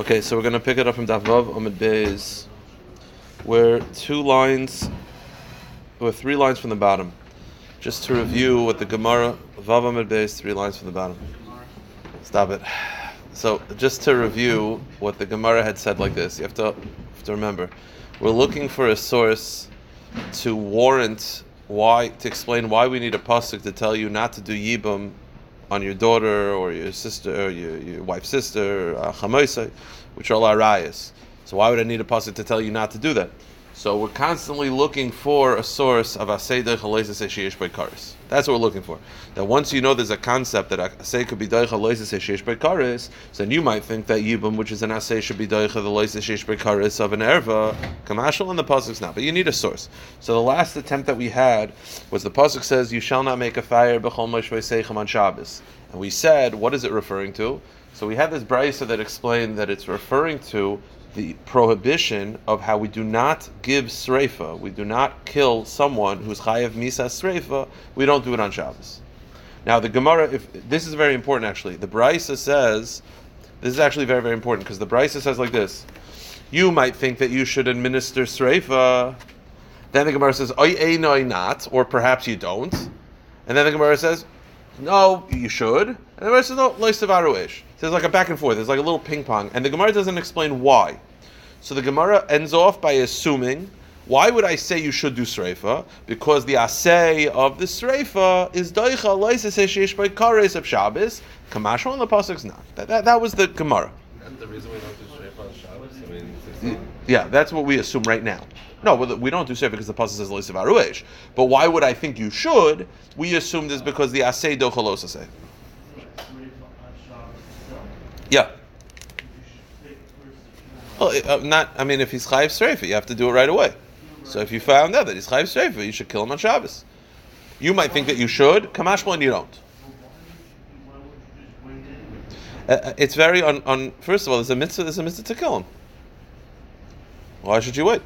Okay, so we're going to pick it up from Davav Amid Beis, where two lines, or three lines from the bottom. Just to review what the Gemara, Vav Amid three lines from the bottom. Stop it. So, just to review what the Gemara had said like this, you have to, have to remember. We're looking for a source to warrant why, to explain why we need a pasuk to tell you not to do yibum on your daughter or your sister or your, your wife's sister, uh, which are all arayas. So why would I need a pasuk to tell you not to do that? So we're constantly looking for a source of aseder chalesis by karis. That's what we're looking for. That once you know there's a concept that a asay could be doich chalesis sheyesh karis, so then you might think that yibum, which is an asay, should be doich the sheyesh karis of an erva kamashal, and the pasuk's not. But you need a source. So the last attempt that we had was the pasuk says, "You shall not make a fire b'chol seichem on Shabbos," and we said, what is it referring to? So we had this brisa that explained that it's referring to the prohibition of how we do not give sreifa, we do not kill someone who's chayav misa sreifa, we don't do it on Shabbos. Now the Gemara, if this is very important actually, the Brisa says this is actually very very important because the Brisa says like this: you might think that you should administer sreifa, then the Gemara says oy no not, or perhaps you don't, and then the Gemara says no, you should, and the Gemara says no, loisavaru so there's like a back and forth. There's like a little ping pong, and the Gemara doesn't explain why. So the Gemara ends off by assuming, why would I say you should do sreifa? Because the assay of the sreifa is doicha loisa sheish by kares of Shabbos. Kamashal and the pasuk's not. That, that, that was the Gemara. And the reason we don't do sreifa on Shabbos. I mean, yeah, that's what we assume right now. No, we don't do sreifa because the pasuk says loisa varuesh. But why would I think you should? We assume this because the assay doicha loisa. Yeah. Well, uh, not. I mean, if he's chayiv streifa, you have to do it right away. So if you found out that he's chayiv streifa, you should kill him on Shabbos. You might think that you should. Kamashma, and you don't. Uh, uh, it's very on, on. First of all, there's a mitzvah. There's a mitzvah to kill him. Why should you wait?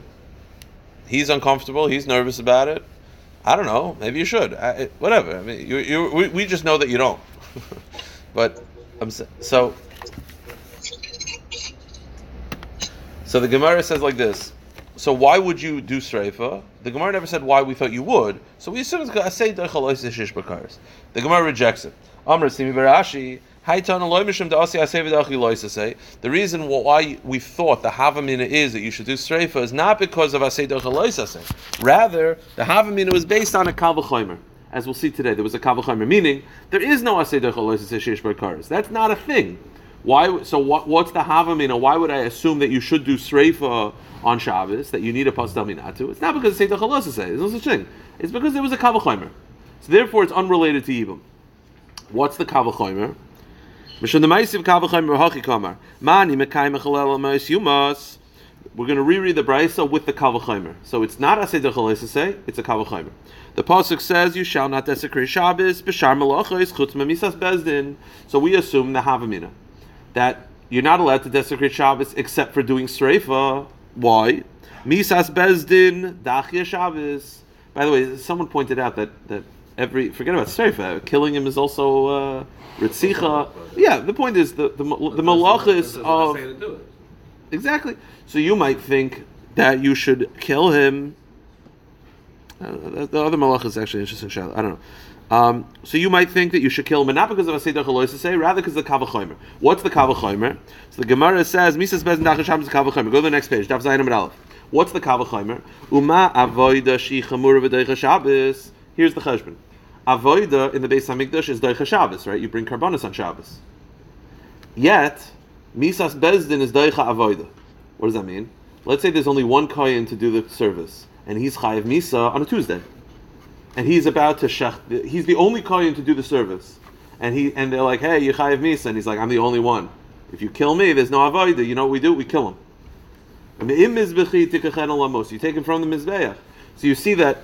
He's uncomfortable. He's nervous about it. I don't know. Maybe you should. I, whatever. I mean, you, you, we, we just know that you don't. but um, so So the Gemara says like this. So why would you do sreifa? The Gemara never said why we thought you would. So we assume it's say The Gemara rejects it. Amr Simi Barashi. The reason why we thought the Havamina is that you should do Streifa is not because of Asay Rather, the Havamina was based on a Kalvachomer. As we'll see today, there was a Kalvachomer, meaning there is no Asay That's not a thing. Why? So what, what's the havamina? Why would I assume that you should do sreifa on Shabbos? That you need a not to? It's not because the Chalos say. There's no such thing. It's because there was a kavachomer. So therefore, it's unrelated to Yibam. What's the kavachomer? We're going to reread the brisa with the kavachomer. So it's not a seder say. It's a kavachomer. The pasuk says, "You shall not desecrate Shabbos b'shar chutz bezdin." So we assume the havamina that you're not allowed to desecrate Shabbos except for doing Sreifa. Why? Misas Bezdin, Dachya Shabbos. By the way, someone pointed out that, that every, forget about Sreifa, killing him is also uh, Ritzicha. Yeah, the point is the, the, the, the malachis of. Exactly. So you might think that you should kill him. Uh, the other malach is actually interesting. I don't know. Um, so you might think that you should kill him, not because of a seder say, rather because of the kavachomer. What's the kavachomer? So the Gemara says, "Misas bezin dachasham is kavachomer." Go to the next page. Daf zayin aleph. What's the kavachomer? Uma avoida shi chamura v'deicha Shabbos. Here's the cheshbon. Avoida in the base hamikdash is deicha Shabbos, right? You bring karbonis on Shabbos. Yet misas bezdin is deicha avoida. What does that mean? Let's say there's only one kohen to do the service, and he's chayiv misa on a Tuesday and he's about to shech. He's the only kohen to do the service, and he and they're like, "Hey, you chayiv misa," and he's like, "I'm the only one. If you kill me, there's no avodah. You know what we do? We kill him." You take him from the mizbeach. So you see that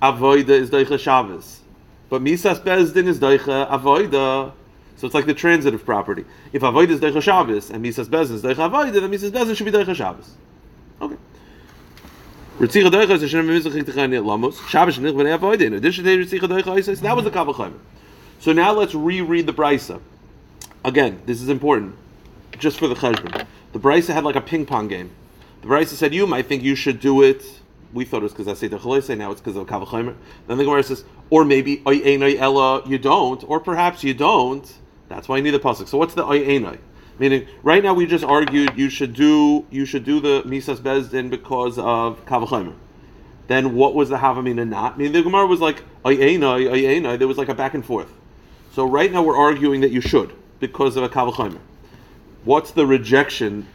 avoida is deicha Shabbos, but misas bezdin is deicha avoida. So it's like the transitive property. If avoida is deicha Shabbos and misas bezdin is deicha avoida, then misas bezdin should be deicha Shabbos. Okay. In addition to that was the Kavachomer. So now let's reread the Brisa. Again, this is important. just for the cheshbon. The Brisa had like a ping pong game. The Brisa said you might think you should do it. We thought it was because I say the chalese, now it's because of kavachimer. Then the Gemara says, or maybe oy enoi ella you don't, or perhaps you don't. That's why you need the pasuk. So what's the oy enoi? Meaning, right now we just argued you should do you should do the misas bezdin because of kavachimer. Then what was the havamina not? I mean, the Gemara was like oy enoi. There was like a back and forth. So right now we're arguing that you should because of a kavachimer. What's the rejection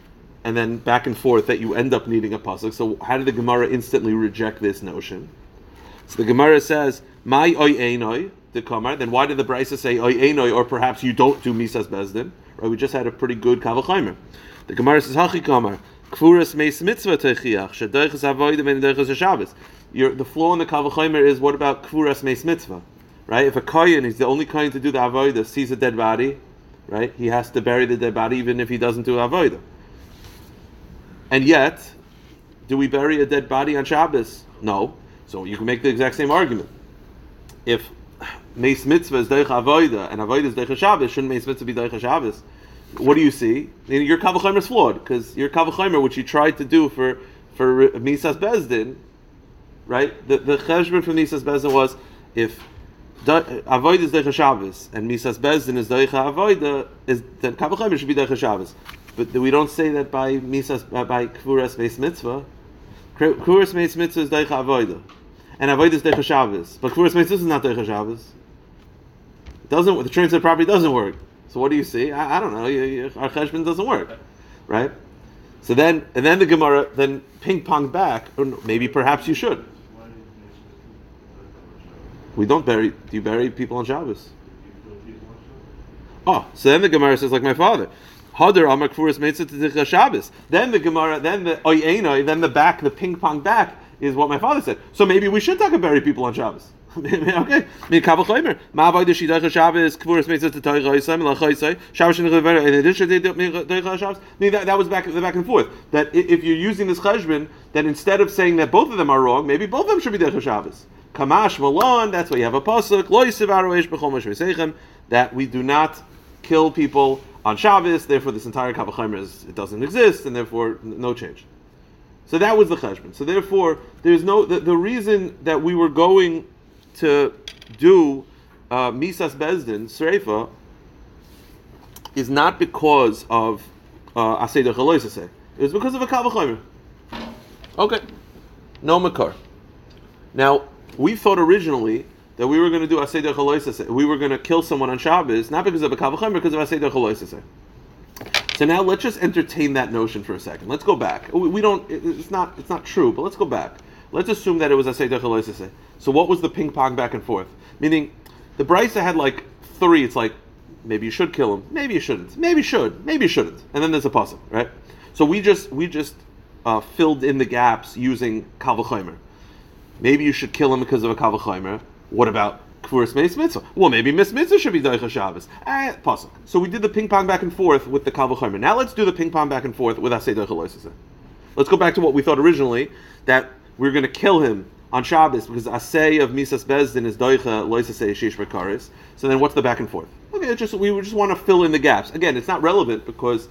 and then back and forth that you end up needing a pasuk. So how did the Gemara instantly reject this notion? So the Gemara says, "My oy einoi the kamar." Then why did the Brisa say oy einoi, or perhaps you don't do misas bezdin? Right, we just had a pretty good kavachaymer. The Gemara says, "Hachi kamar." Kfuras meis mitzvah techiach shadeichas avodim and Shabbos. The flaw in the kavachaymer is what about kfuras meis mitzvah? Right, if a kohen is the only kohen to do the avodah sees a dead body, right, he has to bury the dead body even if he doesn't do avodah. And yet, do we bury a dead body on Shabbos? No. So you can make the exact same argument. If Meis Mitzvah is Deich Avoida and Avoida is Deich Shabbos, shouldn't Meis Mitzvah be Deich Shabbos? What do you see? Your Kavachimer is flawed because your Kavachimer, which you tried to do for for Misas Bezdin, right? The the cheshbon from Misas Bezdin was if Avoida is Deich Shabbos and Misas Bezdin is Deich Avoida, is then Kavachimer should be Deich Shabbos. But we don't say that by misas uh, by kvuras meis mitzvah. Kvuras meis mitzvah is deicha avoida, and avoida is deicha Shabbos. But kvuras meis mitzvah is not deicha Shabbos. It doesn't. The transit property doesn't work. So what do you see? I, I don't know. Our cheshbon doesn't work, right? So then, and then the Gemara then ping pong back. Oh, or maybe perhaps you should. We don't bury. Do you bury people on Shabbos? Oh, so then the Gemara says like my father. Hadar Amar Kfuras Mitzvah Shabbos. Then the Gemara, then the Oyena, then the back, the ping pong back is what my father said. So maybe we should talk about bury people on Shabbos. okay. Mir kabel khaymer. Ma vay de shidach Shabbos kvuras mitzvah to toy roisam la chaysay. Shabbos in the in addition to the Shabbos. That, was back the back and forth. That if you're using this cheshbon, then instead of saying that both of them are wrong, maybe both of them should be derech Shabbos. Kamash malon. That's why you have a pasuk. Lo yisiv aroish b'chol That we do not kill people on Shabbos, therefore this entire Kavachimer is it doesn't exist, and therefore no change. So that was the cheshbon. So therefore, there's no the, the reason that we were going to do uh, misas bezdin sreifa is not because of uh, aseder chaloisase. It was because of a kavachimer. Okay, no makar. Now we thought originally that we were going to do Aseder Chaloisase. We were going to kill someone on Shabbos, not because of a Kavachim, because of Aseder Chaloisase. So now let's just entertain that notion for a second. Let's go back. We don't. It's not. It's not true. But let's go back. Let's assume that it was a Aseder Chaloisase. So what was the ping pong back and forth? Meaning, the Brisa had like three. It's like maybe you should kill him. Maybe you shouldn't. Maybe you should. Maybe you shouldn't. And then there's a puzzle, right? So we just we just uh, filled in the gaps using Kavachimer. Maybe you should kill him because of a Kavachimer. What about Kfuris Meis Mitzvah? Well, maybe Meis Mitzvah should be Daicha Shabbos. Eh, pasuk. So we did the ping pong back and forth with the Kavachomer. Now let's do the ping pong back and forth with Asay Daicha Let's go back to what we thought originally, that we are going to kill him on Shabbos because Asay of Misas Bezdin is Daicha Loisasei Shish Bekaris. So then what's the back and forth? Okay, just we just want to fill in the gaps. Again, it's not relevant because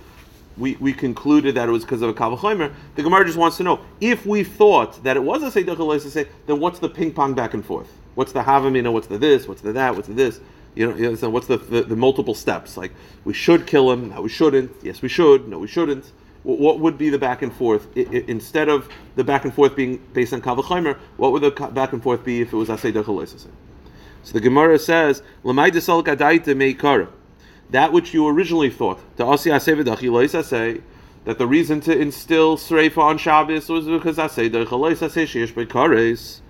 we, we concluded that it was because of a Kavachomer. The Gemara just wants to know if we thought that it was a Seidah Loisasei, then what's the ping pong back and forth? What's the havamina? What's the this? What's the that? What's the this? You know, you what's the, the, the multiple steps? Like we should kill him. No, we shouldn't. Yes, we should. No, we shouldn't. What would be the back and forth I, I, instead of the back and forth being based on kavachimer? What would the back and forth be if it was asay dechalosis? So the Gemara says, "Lamay desal kadaita meikara." That which you originally thought to asi asay say that the reason to instill sreifa on Shabbos was because dechalois asay sheish beikares.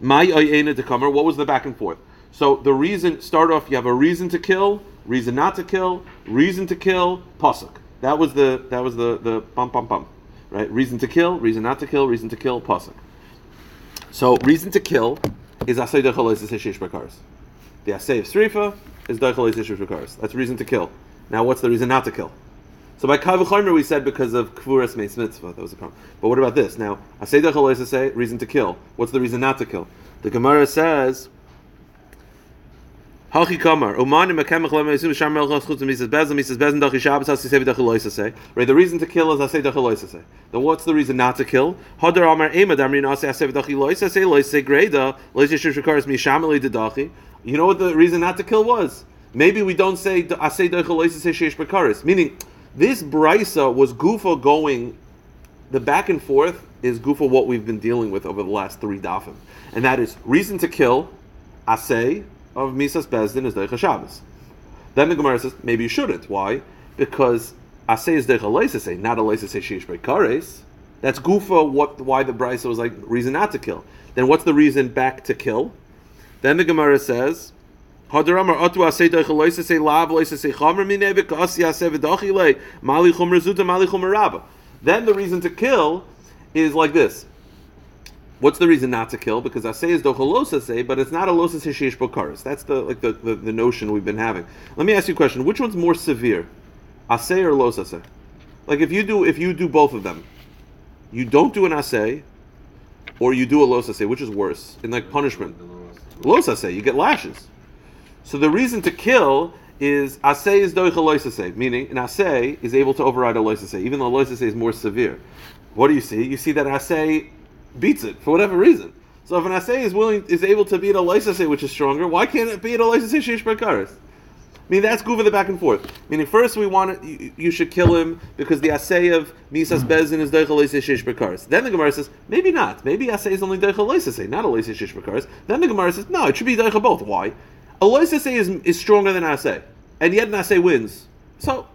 My ayena kamer. What was the back and forth? So the reason start off. You have a reason to kill, reason not to kill, reason to kill. Pasuk. That was the that was the the bum bum bum, right? Reason to kill, reason not to kill, reason to kill. Pasuk. So reason to kill is asay dechalos ishish bakaris. The asay of srifa is dechalos ishish bakaris. That's reason to kill. Now what's the reason not to kill? So by Kavachomer we said because of Kvuras Meis Mitzvah, that was a problem. But what about this? Now, Aseda say reason to kill. What's the reason not to kill? The Gemara says, Hachi kamar. Umani mekemach lema yisum sham melchos chutz misas bezin misas bezin dachi shabbos hasi sevi dachi loisa say. Right. The reason to kill is I say dachi loisa say. Then what's the reason not to kill? Hadar amar ema damri nasi asevi dachi loisa say loisa greda loisa shish rekaris mishameli dachi. You know what the reason not to kill was? Maybe we don't say asay dachi loisa say sheish bekaris. Meaning, this brisa was gufa going. The back and forth is gufa what we've been dealing with over the last three dafim, and that is reason to kill. Asay of Misas Bezdin is Deicha Shabbos. Then the Gemara says, maybe you shouldn't. Why? Because Asay is Deicha Leisase, not a Leisase Sheish Bekares. That's Gufa what, why the Brisa was like, reason not to kill. Then what's the reason back to kill? Then the Gemara says, Hadaramar atu asay deicha leisase lav leisase chomer minevik asi asay v'dachi le mali chomer zuta rabba. Then the reason to kill is like this. What's the reason not to kill? Because asay is dochalosa say, but it's not a losa sheish bokaris. That's the like the, the, the notion we've been having. Let me ask you a question: Which one's more severe, asay or los asay? Like if you do if you do both of them, you don't do an asay, or you do a los asay. Which is worse in like punishment? Los asay, you get lashes. So the reason to kill is asay is doicha lois asay, meaning an asay is able to override a asay, even though asay is more severe. What do you see? You see that asay beats it for whatever reason. So if an assay is willing is able to beat a lysase which is stronger, why can't it beat a lysase sheish bekaris? I mean that's gufa the back and forth. Meaning first we want it, you, you should kill him because the assay of misas mm. bezin is deichel sheish bekaris. Then the Gemara says maybe not. Maybe assay is only deichel lysase, not a sheish bekaris. Then the Gemara says no, it should be deichel both. Why? A lysase is is stronger than assay, and yet an assay wins. So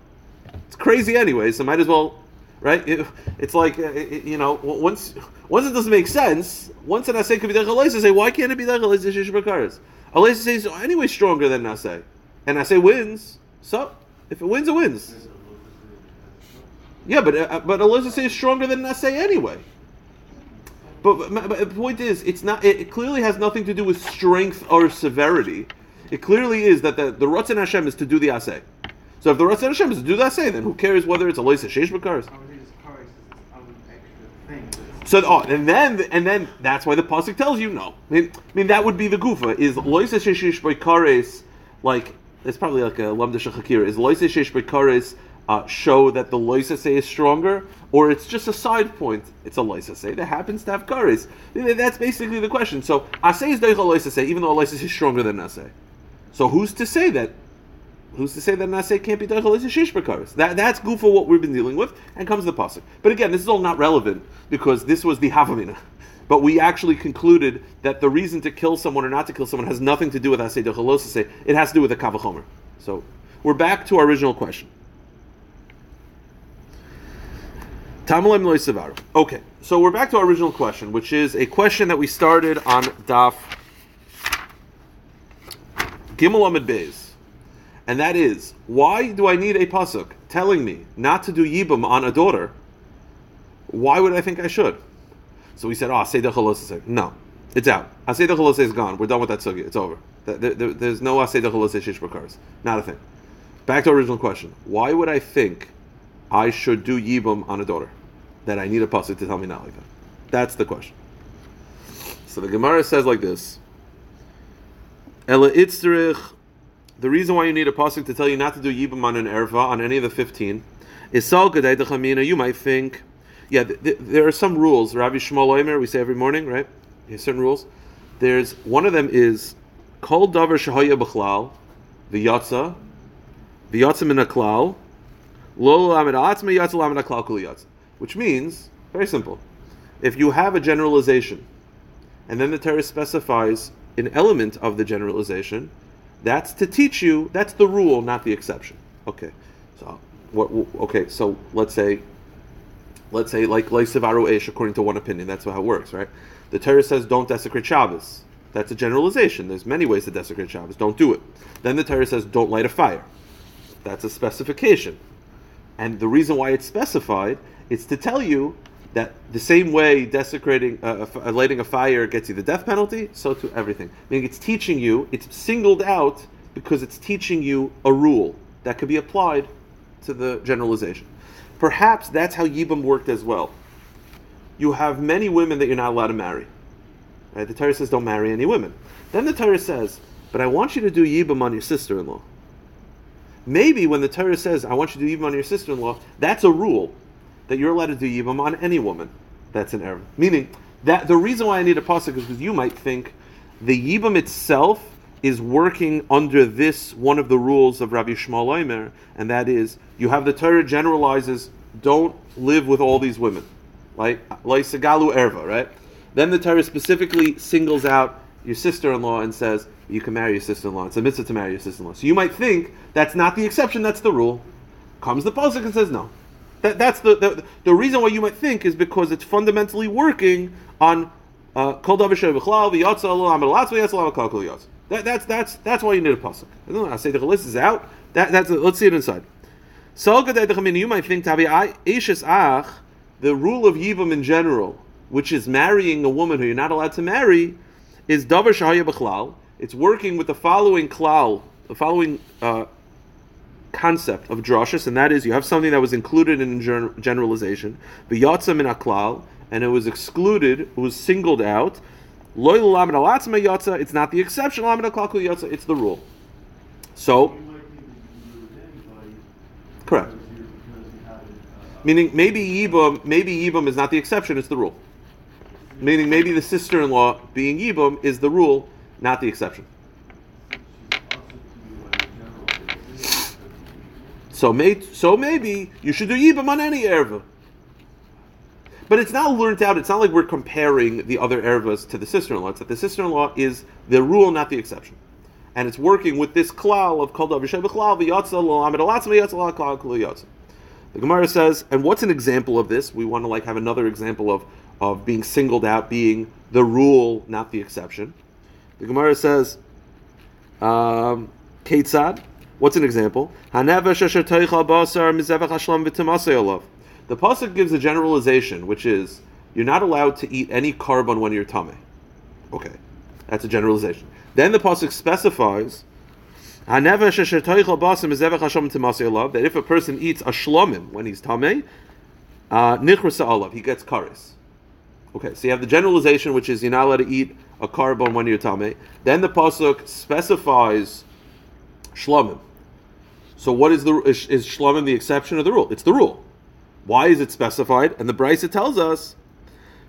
it's crazy anyway. So might as well right? It, it's like uh, it, you know once once it doesn't make sense. Once an asay could be dechel say why can't it be dechel shish bakaris? A says anyway stronger than asay, and asay wins. So if it wins, it wins. Yeah, but uh, but a say is stronger than asay anyway. But, but, but, the point is, it's not. It, it, clearly has nothing to do with strength or severity. It clearly is that the the Ratzon Hashem is to do the asay. So if the Ratzon Hashem is to do that say, then who cares whether it's a loisa sheish bakaris? So oh, and then and then that's why the pasuk tells you no. I mean, I mean that would be the gufa is loisa sheshish kares like it's probably like a lamda shachakir is loisa shesh kares uh, show that the loisa say is stronger or it's just a side point. It's a loisa say that happens to have kares. That's basically the question. So asay is loisa say even though loisa is stronger than asay. So who's to say that Who's to say that Naseh can't be Deichel is a Shish? That, that's good for what we've been dealing with, and comes the Pasuk. But again, this is all not relevant because this was the Havamina. But we actually concluded that the reason to kill someone or not to kill someone has nothing to do with Asay Deichel It has to do with the Kavachomer. So we're back to our original question. Okay, so we're back to our original question, which is a question that we started on Daf Gimel Amid Beis and that is why do I need a pasuk telling me not to do yibum on a daughter? Why would I think I should? So we said, ah, "Oh, Aseda Chalosese." No, it's out. Ah, Aseda Chalosese is gone. We're done with that sugi. It's over. There, there, there's no ah Aseda Chalosese shish cars. Not a thing. Back to original question. Why would I think I should do yibum on a daughter? That I need a pasuk to tell me not like that. That's the question. So the Gemara says like this. Ela itzrich the reason why you need a pasuk to tell you not to do yibam on an erva on any of the fifteen is sal gadei dechamina. You might think, yeah, th- th- there are some rules. Rabbi Yishmael Oimer, we say every morning, right? There's certain rules. There's one of them is kol davar shahaya b'chlal the v'yatza min klal lo lamed atzma yatza lamed klal kuli yatza, which means very simple. If you have a generalization, and then the Torah specifies an element of the generalization, that's to teach you. That's the rule, not the exception. Okay. So what? Okay. So let's say, let's say like Leisevaru Eish, according to one opinion, that's how it works, right? The Torah says don't desecrate Shabbos. That's a generalization. There's many ways to desecrate Shabbos. Don't do it. Then the Torah says don't light a fire. That's a specification. And the reason why it's specified is to tell you that the same way desecrating, uh, lighting a fire gets you the death penalty, so to everything. Meaning it's teaching you, it's singled out because it's teaching you a rule that could be applied to the generalization. Perhaps that's how Yibam worked as well. You have many women that you're not allowed to marry. Right? The Torah says don't marry any women. Then the Torah says, but I want you to do Yibam on your sister-in-law. Maybe when the Torah says, I want you to do Yibam on your sister-in-law, that's a rule that you're allowed to do Yibam on any woman that's an Erev. Meaning, that the reason why I need a pasuk is because you might think the Yibam itself is working under this one of the rules of Rabbi Yishmael Omer, and that is you have the Torah generalizes don't live with all these women, like like Segalu Erva, right? Then the Torah specifically singles out your sister-in-law and says you can marry your sister-in-law. It's a mitzvah to marry your sister-in-law. So you might think that's not the exception, that's the rule. Comes the pasuk and says no. That, that's the, the the reason why you might think is because it's fundamentally working on uh, kol davar shevichlal v'yatza lo amar latz v'yatza lo kol. That, that's that's that's why you need a pasuk. I say the list is out. That, that's let's see it inside. So you might think ach the rule of yivam in general, which is marrying a woman who you're not allowed to marry, is davar shahaya. It's working with the following klal, the following uh, concept of drashas, and that is you have something that was included in gen- generalization, the yatzam in aklal, and it was excluded, it was singled out. It's not the exception, it's the rule. So, correct. Meaning, maybe Yibam, maybe Yibam is not the exception; it's the rule. Meaning, maybe the sister-in-law being Yibam is the rule, not the exception. So, may, so maybe you should do Yibam on any erva. But it's not learned out. It's not like we're comparing the other ervas to the sister-in-law. It's that the sister-in-law is the rule, not the exception. And it's working with this klal of kol yatza. The Gemara says, and what's an example of this? We want to like have another example of of being singled out, being the rule, not the exception. The Gemara says, um, Ketzad. What's an example? The pasuk gives a generalization, which is you're not allowed to eat any karbon when you're tamei. Okay, that's a generalization. Then the pasuk specifies that if a person eats a shlomim when he's tamei, uh, he gets karis. Okay, so you have the generalization, which is you're not allowed to eat a karbon when you're tamei. Then the pasuk specifies shlomim. So what is the is, is shlomim the exception or the rule? It's the rule. Why is it specified? And the Brisa tells us,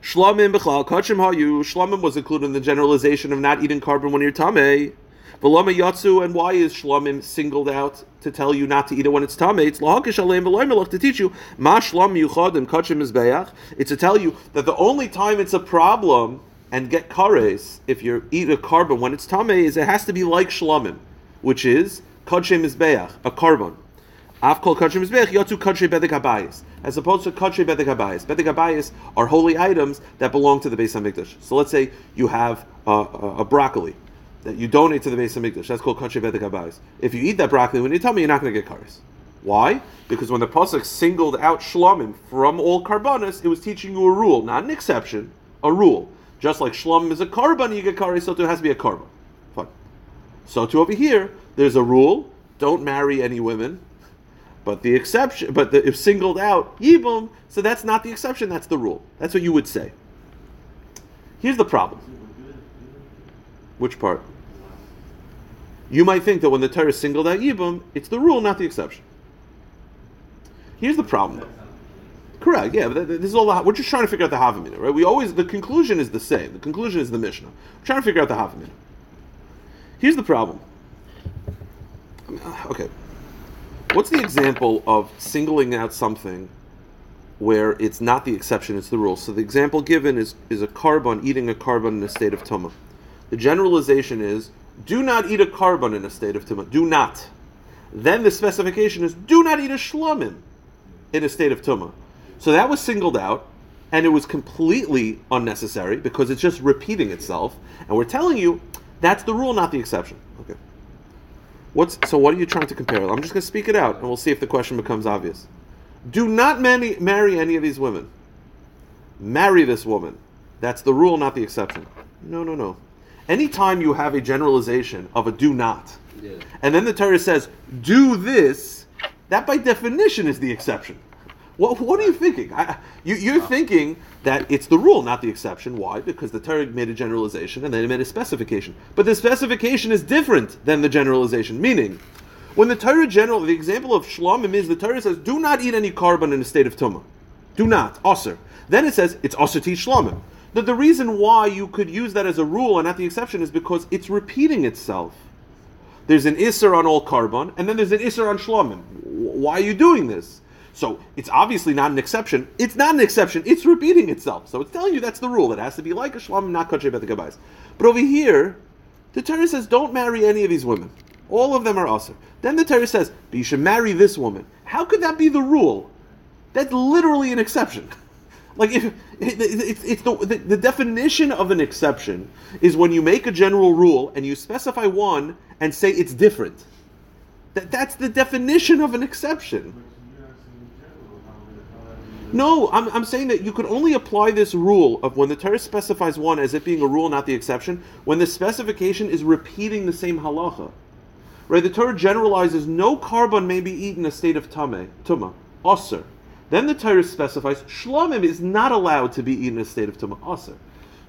Shlamim b'chlal kachim hayu. Shlamim was included in the generalization of not eating karbon when you're tamei. V'lama yatsu. And why is shlamim singled out to tell you not to eat it when it's tamei? It's lahakish aleim v'loimelach to teach you ma shlam yuchad and kachim is bayach. It's to tell you that the only time it's a problem and get kares if you eat a carbon when it's tamei is it has to be like shlamim, which is kachim is a karbon. Afkol kachim mizbech yotzu kachim bedek habayis, as opposed to kachim bedek habayis. Bedek habayis are holy items that belong to the Beis Hamikdash. So let's say you have a, a, a broccoli that you donate to the Beis Hamikdash. That's called kachim bedek habayis. If you eat that broccoli, when you tell me you're not going to get karis. Why? Because when the pasuk singled out shlomim from all karbanis, it was teaching you a rule, not an exception, a rule. Just like shlomim is a karbon, you get karis, so too has to be a karbon. Fine. So too over here, there's a rule: don't marry any women but the exception, but the, if singled out yibum, so that's not the exception. That's the rule. That's what you would say. Here's the problem. Which part? You might think that when the Torah singled out yibum, it's the rule, not the exception. Here's the problem, though. Correct. Yeah, but this is all. The, we're just trying to figure out the Havamina, right? We always the conclusion is the same. The conclusion is the Mishnah. We're trying to figure out the Havamina. Here's the problem. Uh, okay, What's the example of singling out something where it's not the exception, it's the rule? So the example given is, is a karbon eating a karbon in a state of tumah. The generalization is do not eat a karbon in a state of tumah. Do not. Then the specification is do not eat a shlomim in a state of tumah. So that was singled out, and it was completely unnecessary because it's just repeating itself. And we're telling you that's the rule, not the exception. Okay. What's so? What are you trying to compare? I'm just going to speak it out, and we'll see if the question becomes obvious. Do not many, marry any of these women. Marry this woman. That's the rule, not the exception. No, no, no. Anytime you have a generalization of a do not, yeah. and then the Torah says do this, that by definition is the exception. What, what are you thinking? I, you, you're uh. thinking that it's the rule, not the exception. Why? Because the Torah made a generalization and then it made a specification. But the specification is different than the generalization. Meaning, when the Torah general, the example of Shlomim is the Torah says, do not eat any karbon in a state of tumah. Do not. Aser. Then it says, it's aser to Shlomim. Now, the reason why you could use that as a rule and not the exception is because it's repeating itself. There's an Isser on all karbon, and then there's an Isser on Shlomim. Why are you doing this? So it's obviously not an exception. It's not an exception. It's repeating itself. So it's telling you that's the rule. It has to be like a Shlomim, not Kachay Bet the Gabais. But over here, the Torah says don't marry any of these women. All of them are Aser. Then the Torah says, but you should marry this woman. How could that be the rule? That's literally an exception. Like if it's, it's the, the, the definition of an exception is when you make a general rule and you specify one and say it's different. That that's the definition of an exception. No, I'm, I'm saying that you could only apply this rule of when the Torah specifies one as it being a rule, not the exception, when the specification is repeating the same halacha. Right? The Torah generalizes no karbon may be eaten in a state of tame, tuma, osir. Then the Torah specifies shlomim is not allowed to be eaten in a state of tuma, osir.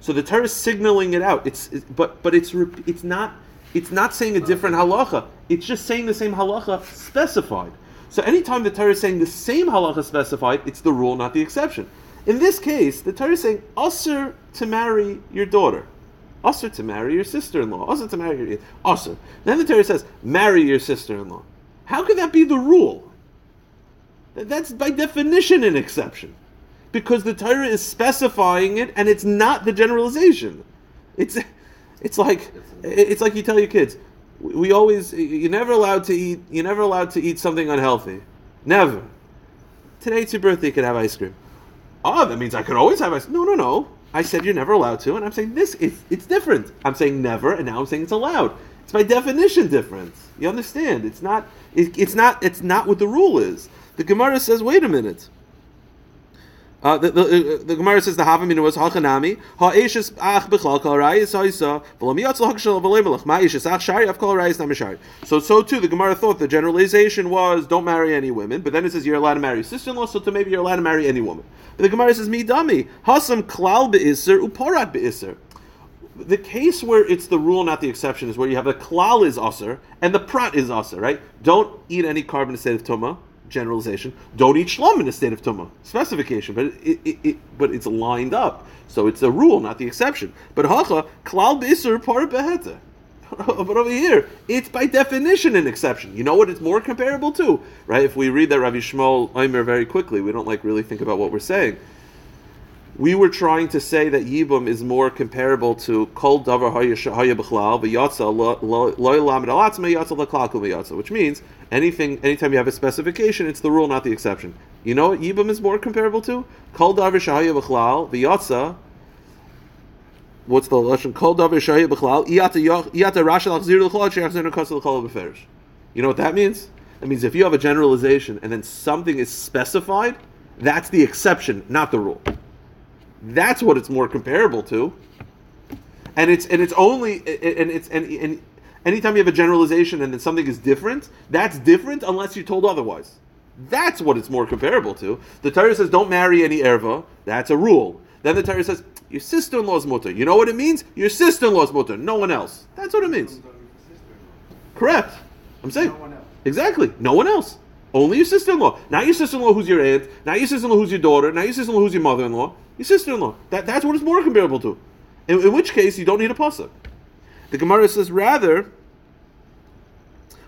So the Torah is signaling it out. It's, it's but but it's it's not it's not saying a different halacha. It's just saying the same halacha specified. So anytime the Torah is saying the same halacha specified, it's the rule, not the exception. In this case, the Torah is saying aser to marry your daughter, aser to marry your sister-in-law, aser to marry your usher. Then the Torah says marry your sister-in-law. How could that be the rule? That's by definition an exception, because the Torah is specifying it, and it's not the generalization. It's it's like it's like you tell your kids, we always you're never allowed to eat you're never allowed to eat something unhealthy. Never. Today it's your birthday you can have ice cream. Oh that means i could always have ice no no no. I said you're never allowed to and i'm saying this it's, it's different. I'm saying never and now i'm saying it's allowed. It's by definition different. You understand? It's not it, it's not it's not what the rule is. The gemara says wait a minute uh, the, the, uh, the Gemara says the Havamina was Hachanami Ha'eshes Ach Bechal Kol Rayis Ha'isa V'Lam Yatzal Hakshal V'Lemelach Ma'eshes Ach Shari Av Kol Rayis Namishari. So so too the Gemara thought the generalization was don't marry any women, but then it says you're allowed to marry sister-in-law, so to maybe you're allowed to marry any woman. But the Gemara says Midami Hasam Klal Be'Isser Uparat Be'Isser. The case where it's the rule, not the exception, is where you have the klal is aser and the prat is aser, right? Don't eat any karbon instead of tuma generalization. Don't eat shlom in a state of tumah. Specification, but it, it, it, but it's lined up, so it's a rule, not the exception. But hacha klal beisur par beheta. But over here, it's by definition an exception. You know what it's more comparable to, right? If we read that Ravi Yishmael Aimer very quickly, we don't like really think about what we're saying. We were trying to say that Yibum is more comparable to Kol Davar Haya B'chlal V'Yatza Lo Lamed Alatzma Yatza L'Klal Yatza, which means anything, anytime you have a specification, it's the rule, not the exception. You know what Yibum is more comparable to? Kol Davar Shahaya B'chlal V'Yatza What's the lesson? Kol Davar Shahaya B'chlal Iyata Rasha L'Chzir L'Chlal She'achzir N'Kos L'Chol B'Ferish. You know what that means? That means if you have a generalization and then something is specified, that's the exception, not the rule. That's what it's more comparable to. And it's and it's only and it's and, and anytime you have a generalization and then something is different, that's different unless you're told otherwise. That's what it's more comparable to. The Torah says don't marry any erva. That's a rule. Then the Torah says your sister-in-law's mutter. You know what it means? Your sister-in-law's mutter. No one else. That's what it means. Correct. I'm saying No exactly. No one else. Only your sister-in-law. Not your sister-in-law who's your aunt. Not your sister-in-law who's your daughter. Not your sister-in-law who's your mother-in-law. Your sister-in-law. That, that's what it's more comparable to. In, in which case, you don't need a pasuk. The Gemara says rather,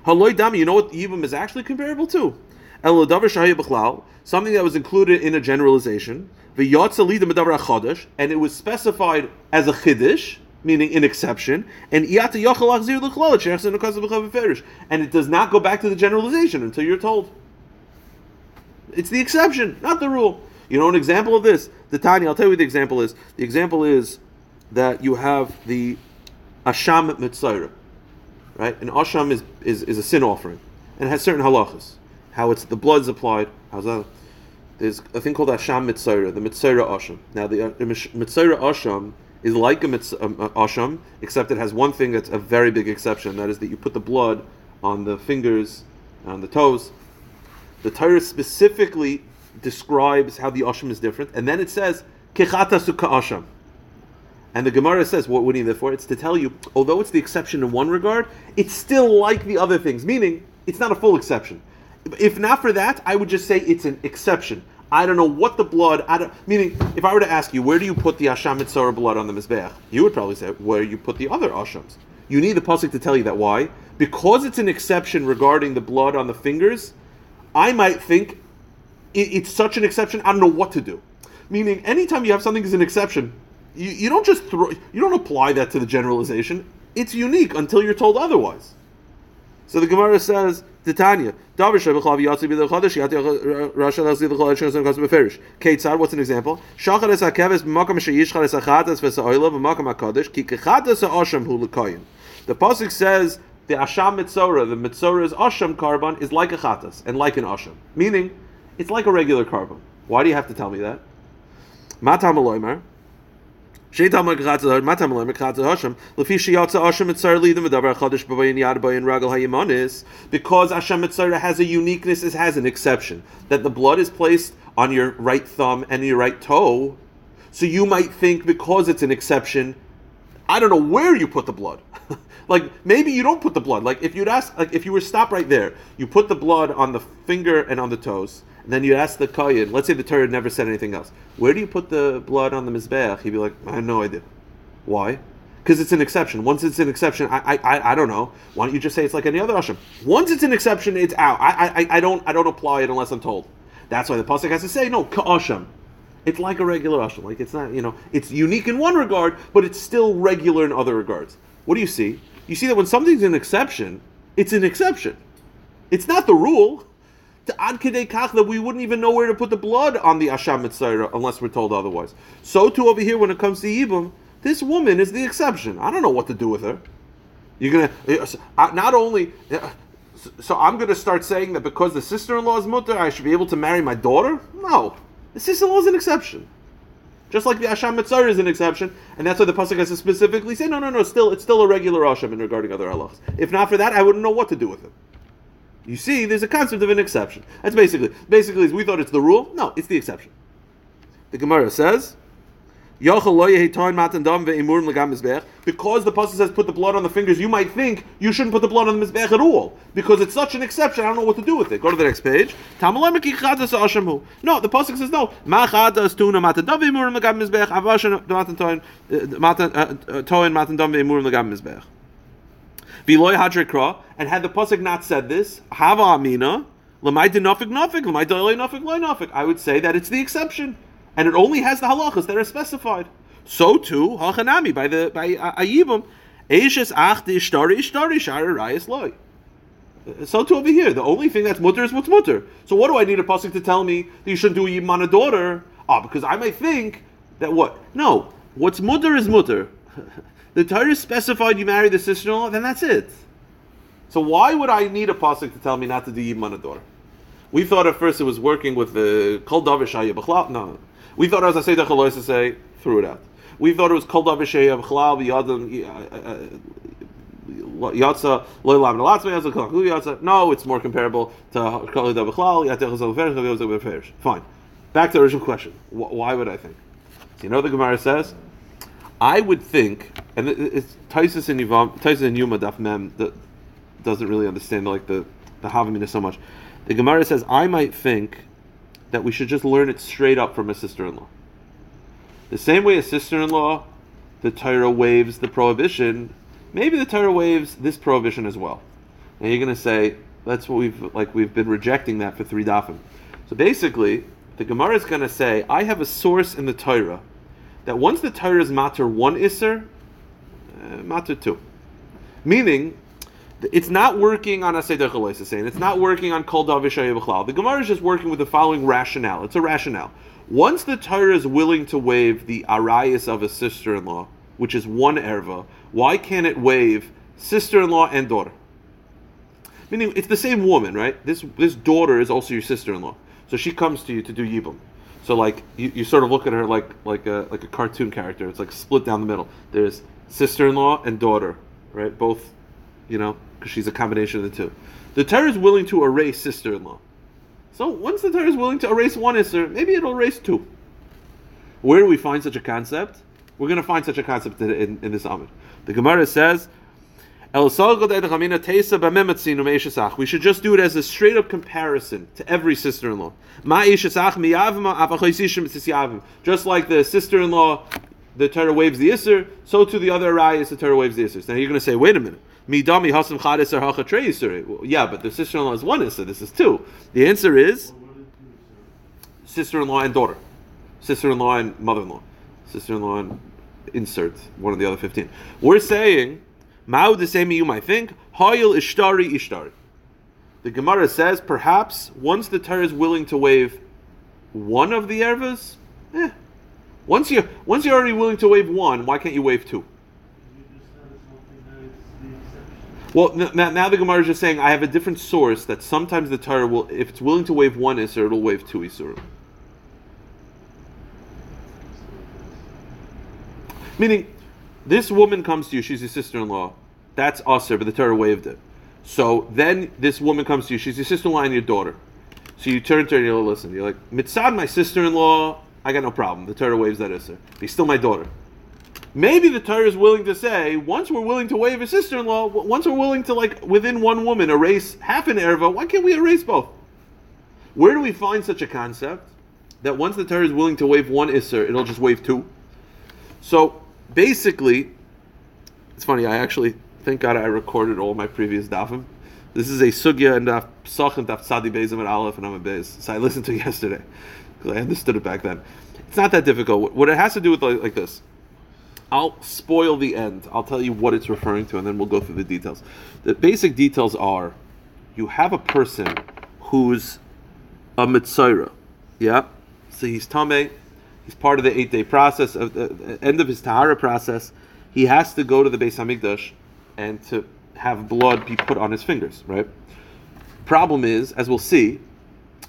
Haloi dami. You know what Yibam is actually comparable to? El something that was included in a generalization. Lida medavar achodesh, and it was specified as a chiddush, meaning an exception. And and it does not go back to the generalization until you're told. It's the exception, not the rule. You know an example of this? The Tanya, I'll tell you what the example is. The example is that you have the Asham Mitzayra. Right? An Asham is, is, is a sin offering. And it has certain halachas. How it's the blood's applied. How's that? There's a thing called Asham Mitzayra, the Mitzayra Asham. Now the uh, Asham is like a mitz, um, uh, Asham, except it has one thing that's a very big exception. That is that you put the blood on the fingers, and on the toes. The Torah specifically describes how the asham is different, and then it says kechata suka asham. And the Gemara says, what, would need for? It's to tell you, although it's the exception in one regard, it's still like the other things, meaning it's not a full exception. If not for that, I would just say it's an exception. I don't know what the blood. I don't, meaning, if I were to ask you, where do you put the Asham Mitzora blood on the Mizbeach? You would probably say, where you put the other Ashams. You need the Pasuk to tell you that. Why? Because it's an exception regarding the blood on the fingers, I might think it, it's such an exception, I don't know what to do. Meaning, anytime you have something as an exception, you, you don't just throw, you don't apply that to the generalization. It's unique until you're told otherwise. So the Gemara says, Titania. Keitzad, what's an example? Shachar Es HaKeves B'Makam Sheyish Es HaChatas Ves B'Makam HaKodesh Ki Kechatas HaOsham Hu L'Koyin. The Pasuk says, the Asham Mitzora, the Mitzora's Asham karbon is like a Chatas and like an Asham. Meaning, it's like a regular karbon. Why do you have to tell me that? Matam Aloimer, because Asham Mitzora has a uniqueness, it has an exception. That the blood is placed on your right thumb and your right toe. So you might think because it's an exception, I don't know where you put the blood. like maybe you don't put the blood. Like if you'd ask, like if you were stop right there, you put the blood on the finger and on the toes, then you ask the kohen. Let's say the Torah never said anything else. Where do you put the blood on the mizbeach? He'd be like, I have no idea. Why? Because it's an exception. Once it's an exception, I, I I don't know. Why don't you just say it's like any other asham? Once it's an exception, it's out. I I, I don't I don't apply it unless I'm told. That's why the pasuk has to say no ka'asham. It's like a regular asham. Like it's not you know it's unique in one regard, but it's still regular in other regards. What do you see? You see that when something's an exception, it's an exception. It's not the rule. Ad kedei kach that we wouldn't even know where to put the blood on the asham mitzora unless we're told otherwise. So too over here when it comes to yibum, this woman is the exception. I don't know what to do with her. You're gonna uh, not only. Uh, so I'm to start saying that because the sister-in-law is mutter, I should be able to marry my daughter? No, the sister-in-law is an exception. Just like the Asham Mitzora is an exception, and that's why the pasuk has to specifically say, no, no, no, still, it's still a regular Asham in regarding other halachas. If not for that, I wouldn't know what to do with it. You see, there's a concept of an exception. That's basically, basically, we thought it's the rule. No, it's the exception. The Gemara says, because the pasuk says put the blood on the fingers, you might think you shouldn't put the blood on the mizbech at all because it's such an exception. I don't know what to do with it. Go to the next page. No, the pasuk says no. And had the pasuk not said this, hava amina, I would say that it's the exception and it only has the halachas that are specified. So too, hachanami by the by ayibum, eishes achdi ishtari ishtari shara rayas loy. So too over here, the only thing that's mutter is what's mutter. So what do I need a pasuk to tell me that you shouldn't do yibum on a daughter? Ah, because I might think that what? No, what's mutter is mutter. the Torah specified you marry the sister-in-law, then that's it. So why would I need a pasuk to tell me not to do on? We thought at first it was working with the kol davish No, we thought, as I say, the chalois say, threw it out. We thought it was kol davishay chalal b'yadam uh, uh, uh, yatsa loy lam yatsa. No, it's more comparable to kol davichlal yatech Fine. Back to the original question. Why would I think? So you know the Gemara says. I would think, and it's Taisus and Yuvam, Taisus and Yuma Daf Mem that doesn't really understand like the the Havamina so much. The Gemara says I might think that we should just learn it straight up from a sister-in-law. The same way a sister-in-law, the Torah waves the prohibition, maybe the Torah waves this prohibition as well. And you're going to say, that's what we've, like, we've been rejecting that for three dafim. So basically, the Gemara is going to say, I have a source in the Torah that once the Torah is matter one isser, uh, matter two. Meaning, it's not working on Aseder Chalois saying It's not working on Kol Davishay The Gemara is just working with the following rationale. It's a rationale. Once the Torah is willing to waive the arayas of a sister-in-law, which is one erva, why can't it waive sister-in-law and daughter? Meaning, it's the same woman, right? This this daughter is also your sister-in-law, so she comes to you to do yibum. So like you, you sort of look at her like like a like a cartoon character. It's like split down the middle. There's sister-in-law and daughter, right? Both, you know, because she's a combination of the two. The Torah is willing to erase sister-in-law. So once the Torah is willing to erase one Isser, maybe it'll erase two. Where do we find such a concept? We're going to find such a concept in, in, in this Amid. The Gemara says, we should just do it as a straight up comparison to every sister in law. Just like the sister in law, the Torah waves the Isser, so to the other Arayas, the Torah waves the Isser. Now you're going to say, wait a minute. Midami chadis or hacha trei Isser. Yeah, but the sister in law is one Isser, this is two. The answer is sister in law and daughter, sister in law and mother in law, sister in law and insert one of the other 15. We're saying Mao the same you might think. Hayil ishtari ishtari. The Gemara says perhaps once the Torah is willing to waive one of the ervas, eh. Once you once you're already willing to waive one, why can't you waive two? Well, now, now the Gemara is just saying I have a different source that sometimes the Torah will, if it's willing to waive one Isser, it'll waive two Isser. Meaning, this woman comes to you, she's your sister in law. That's usher, but the Torah waived it. So then this woman comes to you, she's your sister in law and your daughter. So you turn to her and you're like, listen. You're like, Mitzad, my sister in law, I got no problem. The Torah waives that. But he's still my daughter. Maybe the Torah is willing to say, once we're willing to waive a sister in law, once we're willing to, like, within one woman, erase half an erva, why can't we erase both? Where do we find such a concept? That once the Torah is willing to waive one Isser, it'll just waive two? So basically, it's funny. I actually thank God I recorded all my previous dafim. This is a sugya and daf psach and daf tzadi bezim and aleph and I'm a bez. So I listened to it yesterday because I understood it back then. It's not that difficult. What it has to do with like, like this. I'll spoil the end. I'll tell you what it's referring to, and then we'll go through the details. The basic details are: you have a person who's a mitzayra, yeah. So he's tamei, He's part of the eight day process, of the end of his Tahara process. He has to go to the Beis Hamikdash and to have blood be put on his fingers, right? Problem is, as we'll see,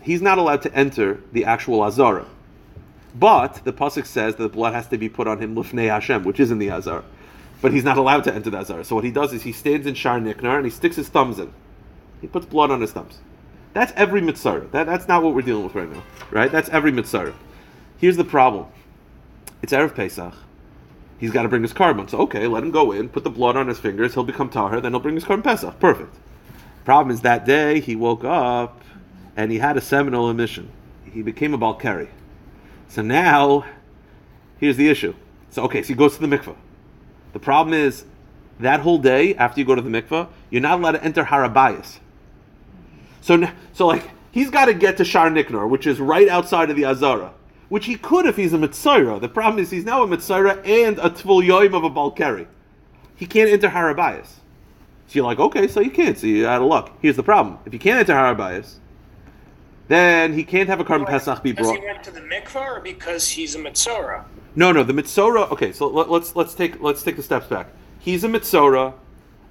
he's not allowed to enter the actual Azara. But the Pasuk says that the blood has to be put on him Lufnei Hashem, which is in the Azara. But he's not allowed to enter the Azara. So what he does is he stands in Shar Niknar and he sticks his thumbs in. He puts blood on his thumbs. That's every mitzvah. That, that's not what we're dealing with right now, right? That's every mitzvah. Here's the problem. It's Erev Pesach. He's got to bring his karbon. So, okay, let him go in, put the blood on his fingers, he'll become Tahir, then he'll bring his karbon Pesach. Perfect. Problem is that day he woke up and he had a seminal emission. He became a Balkari. So now, here's the issue. So, okay, so he goes to the mikveh. The problem is, that whole day after you go to the mikveh, you're not allowed to enter Harabayas. So, so like, he's got to get to Shar Niknor, which is right outside of the Azara which he could if he's a Mitzayra. The problem is he's now a Mitzayra and a Tvul Yoim of a Balkari. He can't enter Harabayas. So you're like, okay, so you can't. So you're out of luck. Here's the problem: if you can't enter Harabayas, then he can't have a karbon Pesach be brought. Because he went to the mikvah, or because he's a Mitzora? No, no, the Mitzora. Okay, so let, us let's take let's take the steps back. He's a Mitzora,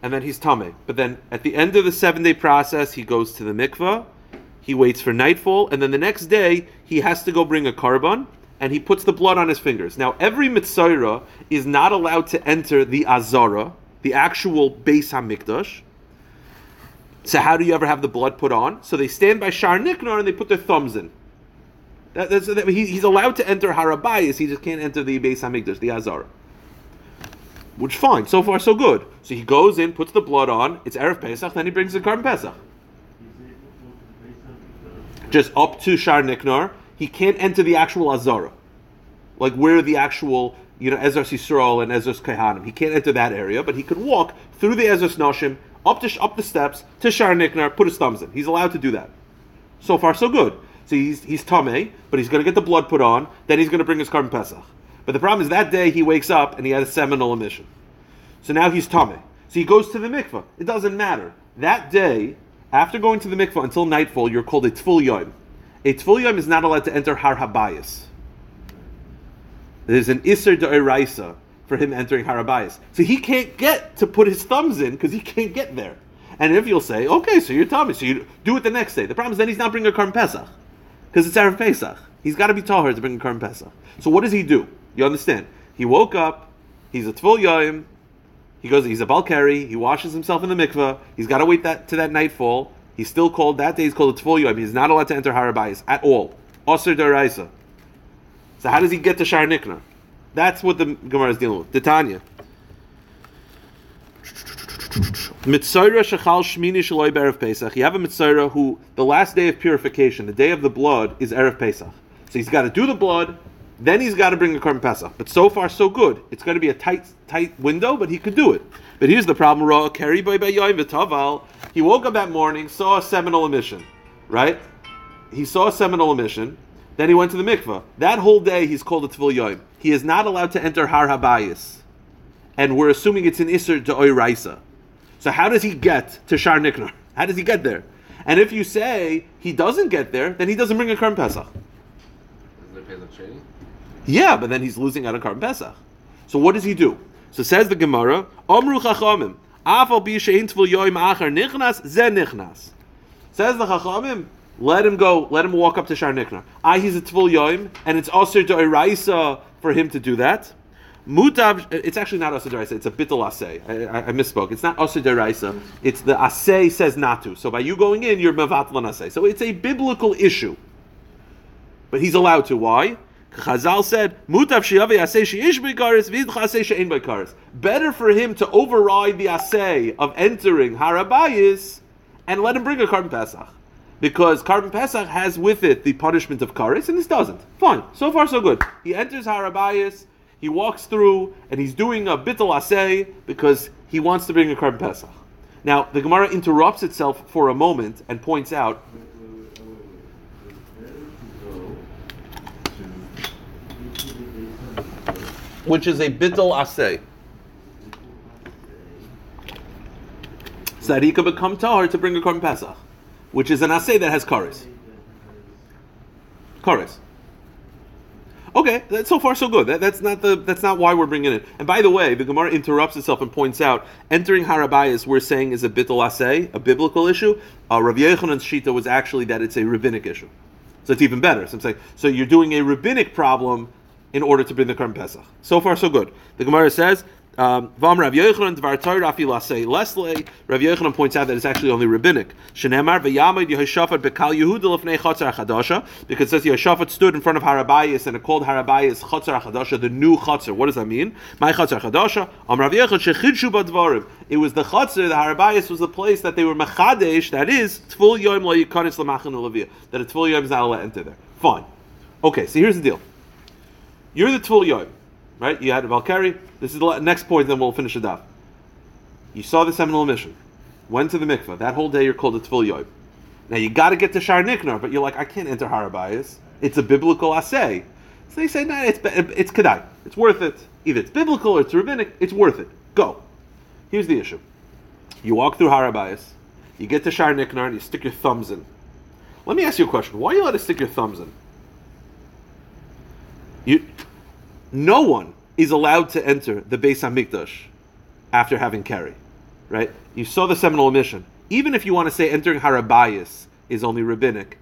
and then he's tamei. But then at the end of the seven day process, he goes to the mikvah he waits for nightfall, and then the next day he has to go bring a karbon, and he puts the blood on his fingers. Now, every mitzayra is not allowed to enter the azara, the actual Beis Hamikdash. So, how do you ever have the blood put on? So they stand by Shar Niknar and they put their thumbs in. That, that, he, he's allowed to enter Harabayas, he just can't enter the Beis Hamikdash, the azara. Which fine, so far so good. So he goes in, puts the blood on. It's erev Pesach, then he brings the karbon Pesach just up to Shar Niknar, he can't enter the actual Azara. Like where the actual, you know, Ezra Yisrael and Ezra's Kehanim. He can't enter that area, but he could walk through the Ezra's Noshim, up to up the steps to Shar Niknar, put his thumbs in. He's allowed to do that. So far, so good. So he's he's tamei, but he's going to get the blood put on, then he's going to bring his karbon Pesach. But the problem is that day he wakes up and he has a seminal emission. So now he's tamei. So he goes to the mikvah. It doesn't matter. That day, after going to the mikvah until nightfall, you're called a tful yom. A tful yom is not allowed to enter har habayis. There's an iser de'iraisa for him entering Har Habayis. So he can't get to put his thumbs in because he can't get there. And if you'll say, okay, so you're tamei, so you do it the next day. The problem is then he's not bringing a Karbon Pesach because it's Erev Pesach. He's got to be Tahir to bring a Karbon Pesach. So what does he do? You understand? He woke up, he's a Tvul Yom, he goes, he's a Balkari, he washes himself in the mikveh, he's got to wait that to that nightfall, He's still called that day. He's called a Yom. He's not allowed to enter Harabayas at all. Osir Daraisa. So how does he get to Shar Nikna? That's what the Gemara is dealing with. Titania. Mitzayra shechal shmini shaloi berev Pesach. You have a mitzayra who the last day of purification, the day of the blood, is erev Pesach. So he's got to do the blood, then he's got to bring a korban Pesach. But so far so good. It's going to be a tight tight window, but he could do it. But here's the problem: Ra keri by. He woke up that morning, saw a seminal emission, right? He saw a seminal emission. Then he went to the mikveh. That whole day he's called a tvil yoim. He is not allowed to enter har habayis, and we're assuming it's an isser to oiraisa. So how does he get to Shar Niknar? How does he get there? And if you say he doesn't get there, then he doesn't bring a Karbon Pesach. Isn't there Pesach Sheni? Yeah, but then he's losing out on Karbon Pesach. So what does he do? So says the Gemara, Omru Chachamim, Afal bi tvul yoim achar nichnas, ze nichnas. Says the Chachamim, let him go, let him walk up to Shar Niknar. Ah, he's a tvul yoim, and it's also to for him to do that. Mutav, it's actually not Asa Deraisa, it's a Bittel Asay. I, I, I misspoke. It's not Asa Deraisa, it's the Asay says not to. So by you going in, you're Mevatlan Asay. So it's a biblical issue. But he's allowed to. Why? Chazal said, "Mutav shiyavi sheish b'karis v'idcha asay she'ein b'karis." Better for him to override the asay of entering harabayis and let him bring a karbon pesach, because karbon pesach has with it the punishment of karis, and this doesn't. Fine, so far so good. He enters harabayis, he walks through, and he's doing a bittul asay because he wants to bring a karbon pesach. Now the Gemara interrupts itself for a moment and points out which is a bittul asay. So that he could become tahar to bring a korban pesach, which is an asay that has kares. Kares. Okay, that's so far so good. That, that's not the that's not why we're bringing it. And by the way, the Gemara interrupts itself and points out entering harabayas we're saying is a bittul asay, a biblical issue. Uh, Rav Yochanan's shita was actually that it's a rabbinic issue, so it's even better. So I'm saying so you're doing a rabbinic problem in order to bring the Karbon Pesach. So far, so good. The Gemara says, um, Rav Yochanan points out that it's actually only rabbinic. Because it says Yehoshaphat stood in front of Harabayas and it called Harabayas Chatzar Chadasha, the new Chatzar. What does that mean? My Chatzar Chadasha. It was the Chatzar. The Harabayas was the place that they were mechadesh. That is Tvul Yom Lo Yikanis Lamachan Ulavia. That a Tvul Yom is not allowed to enter there. Fine. Okay, so here's the deal. You're the Tvul Yom, right? You had Balkari. This is the next point, then we'll finish the daf. You saw the seminal mission, went to the mikveh. That whole day you're called a Tvul Yom. Now you got to get to Shar Niknar, but you're like, I can't enter Harabayas. It's a biblical assay. So they say, no, nah, it's it's kedai. It's worth it. Either it's biblical or it's rabbinic. It's worth it. Go. Here's the issue. You walk through Harabayas, you get to Shar Niknar, and you stick your thumbs in. Let me ask you a question. Why are you allowed to stick your thumbs in? You, no one is allowed to enter the Beis Hamikdash after having carry, right? You saw the seminal emission. Even if you want to say entering Harabayas is only rabbinic,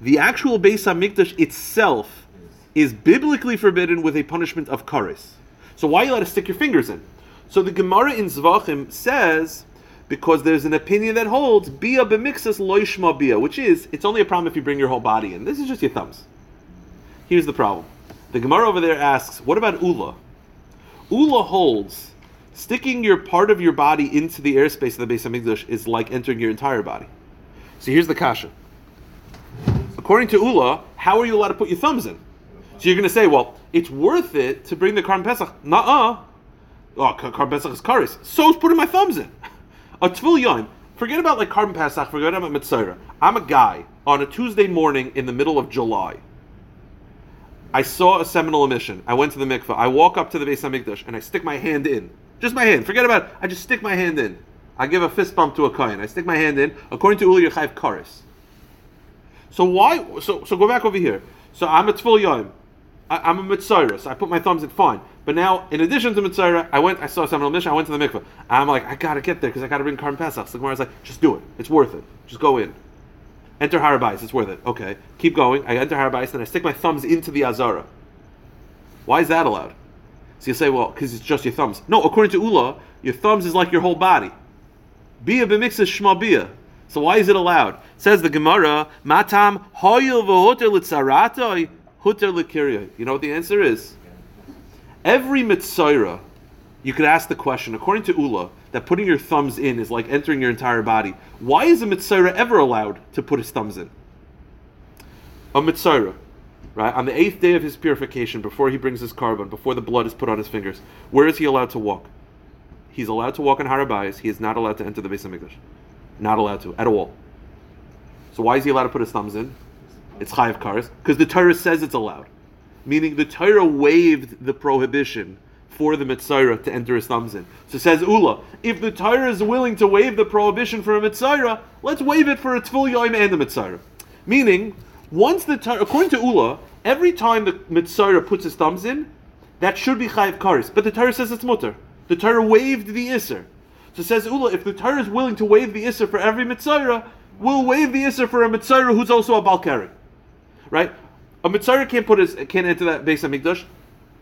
the actual Beis Hamikdash itself is biblically forbidden with a punishment of karis. So why you allowed to stick your fingers in? So the Gemara in Zvachim says because there's an opinion that holds bia b'mixas loishma bia, which is it's only a problem if you bring your whole body in. This is just your thumbs. Here's the problem. The Gemara over there asks, what about Ula? Ula holds sticking your part of your body into the airspace of the Beis Hamikdash is like entering your entire body. So here's the kasha. According to Ula, how are you allowed to put your thumbs in? So you're going to say, well, it's worth it to bring the Karbon Pesach. Nuh-uh. Oh, Karbon Pesach is karis. So is putting my thumbs in. A Tvil Yom. Forget about like Karbon Pesach, forget about Mitzvah. I'm a guy on a Tuesday morning in the middle of July. I saw a seminal emission. I went to the mikveh. I walk up to the Beis Hamikdash and I stick my hand in. Just my hand. Forget about it. I just stick my hand in. I give a fist bump to a kohen. I stick my hand in. According to Uli Yechayev Karis. So why? So so go back over here. So I'm a Tvul Yom. I, am a Mitzvah. So I put my thumbs in. Fine. But now, in addition to Mitzvah, I went. I saw a seminal emission. I went to the mikveh. I'm like, I gotta get there because I gotta bring Karbon Pesach. So Gemara's like, just do it. It's worth it. Just go in. Enter Harabais, it's worth it. Okay, keep going. I enter Harabais, then I stick my thumbs into the Azara. Why is that allowed? So you say, well, because it's just your thumbs. No, according to Ula, your thumbs is like your whole body. Bia b'mixes shma bia. So why is it allowed? Says the Gemara, Matam hoyil v'hoter l'tzaratoi, huter l'kiryoi. You know what the answer is? Every mitzayra, you could ask the question, according to Ula, that putting your thumbs in is like entering your entire body. Why is a mitzayra ever allowed to put his thumbs in? A mitzayra, right? On the eighth day of his purification, before he brings his karbon, before the blood is put on his fingers, where is he allowed to walk? He's allowed to walk on Harabayas. He is not allowed to enter the Beis Hamikdash. Not allowed to at all. So why is he allowed to put his thumbs in? It's chayav kares because the Torah says it's allowed, meaning the Torah waived the prohibition for the mitzayra to enter his thumbs in. So says Ula, if the Torah is willing to waive the prohibition for a mitzayra, let's waive it for a tful yoim and the mitzayra. Meaning, once the Torah, according to Ula, every time the mitzayra puts his thumbs in, that should be chayiv kares. But the Torah says it's mutter. The Torah waived the isser. So says Ula, if the Torah is willing to waive the isser for every mitzayra, we'll waive the isser for a mitzayra who's also a balkari. Right? A mitzayra can't put his can't enter that base of mikdash,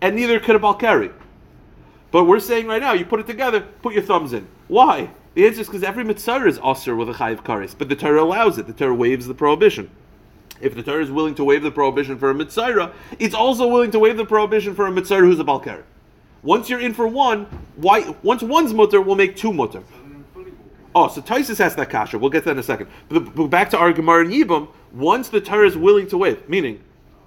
and neither could a balkari. But we're saying right now, you put it together, put your thumbs in. Why? The answer is because every mitzvah is osir with a chayiv kares, but the Torah allows it. The Torah waives the prohibition. If the Torah is willing to waive the prohibition for a mitzvah, it's also willing to waive the prohibition for a mitzvah who's a balkar. Once you're in for one, why? Once one's mutter, we'll make two mutter. Oh, so Taisus has that kasha. We'll get that in a second. But, but back to our Gemara and Yibam. Once the Torah is willing to waive, meaning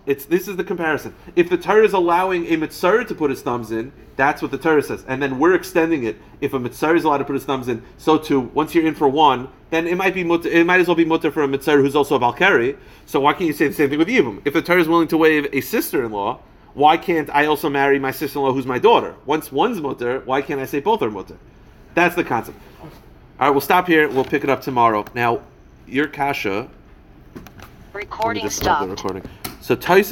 it's this is the comparison. If the Torah is allowing a mitzvah to put his thumbs in, that's what the Torah says, and then we're extending it. If a mitzvah is allowed to put his thumbs in, so too, once you're in for one, then it might be mutter, it might as well be mutter for a mitzvah who's also a balkari. So why can't you say the same thing with Yibam? If the Torah is willing to waive a sister-in-law, why can't I also marry my sister-in-law who's my daughter? Once one's mutter, why can't I say both are mutter? That's the concept. All right, we'll stop here. We'll pick it up tomorrow. Now, your kasha. Recording stop stopped. recording. So Taisus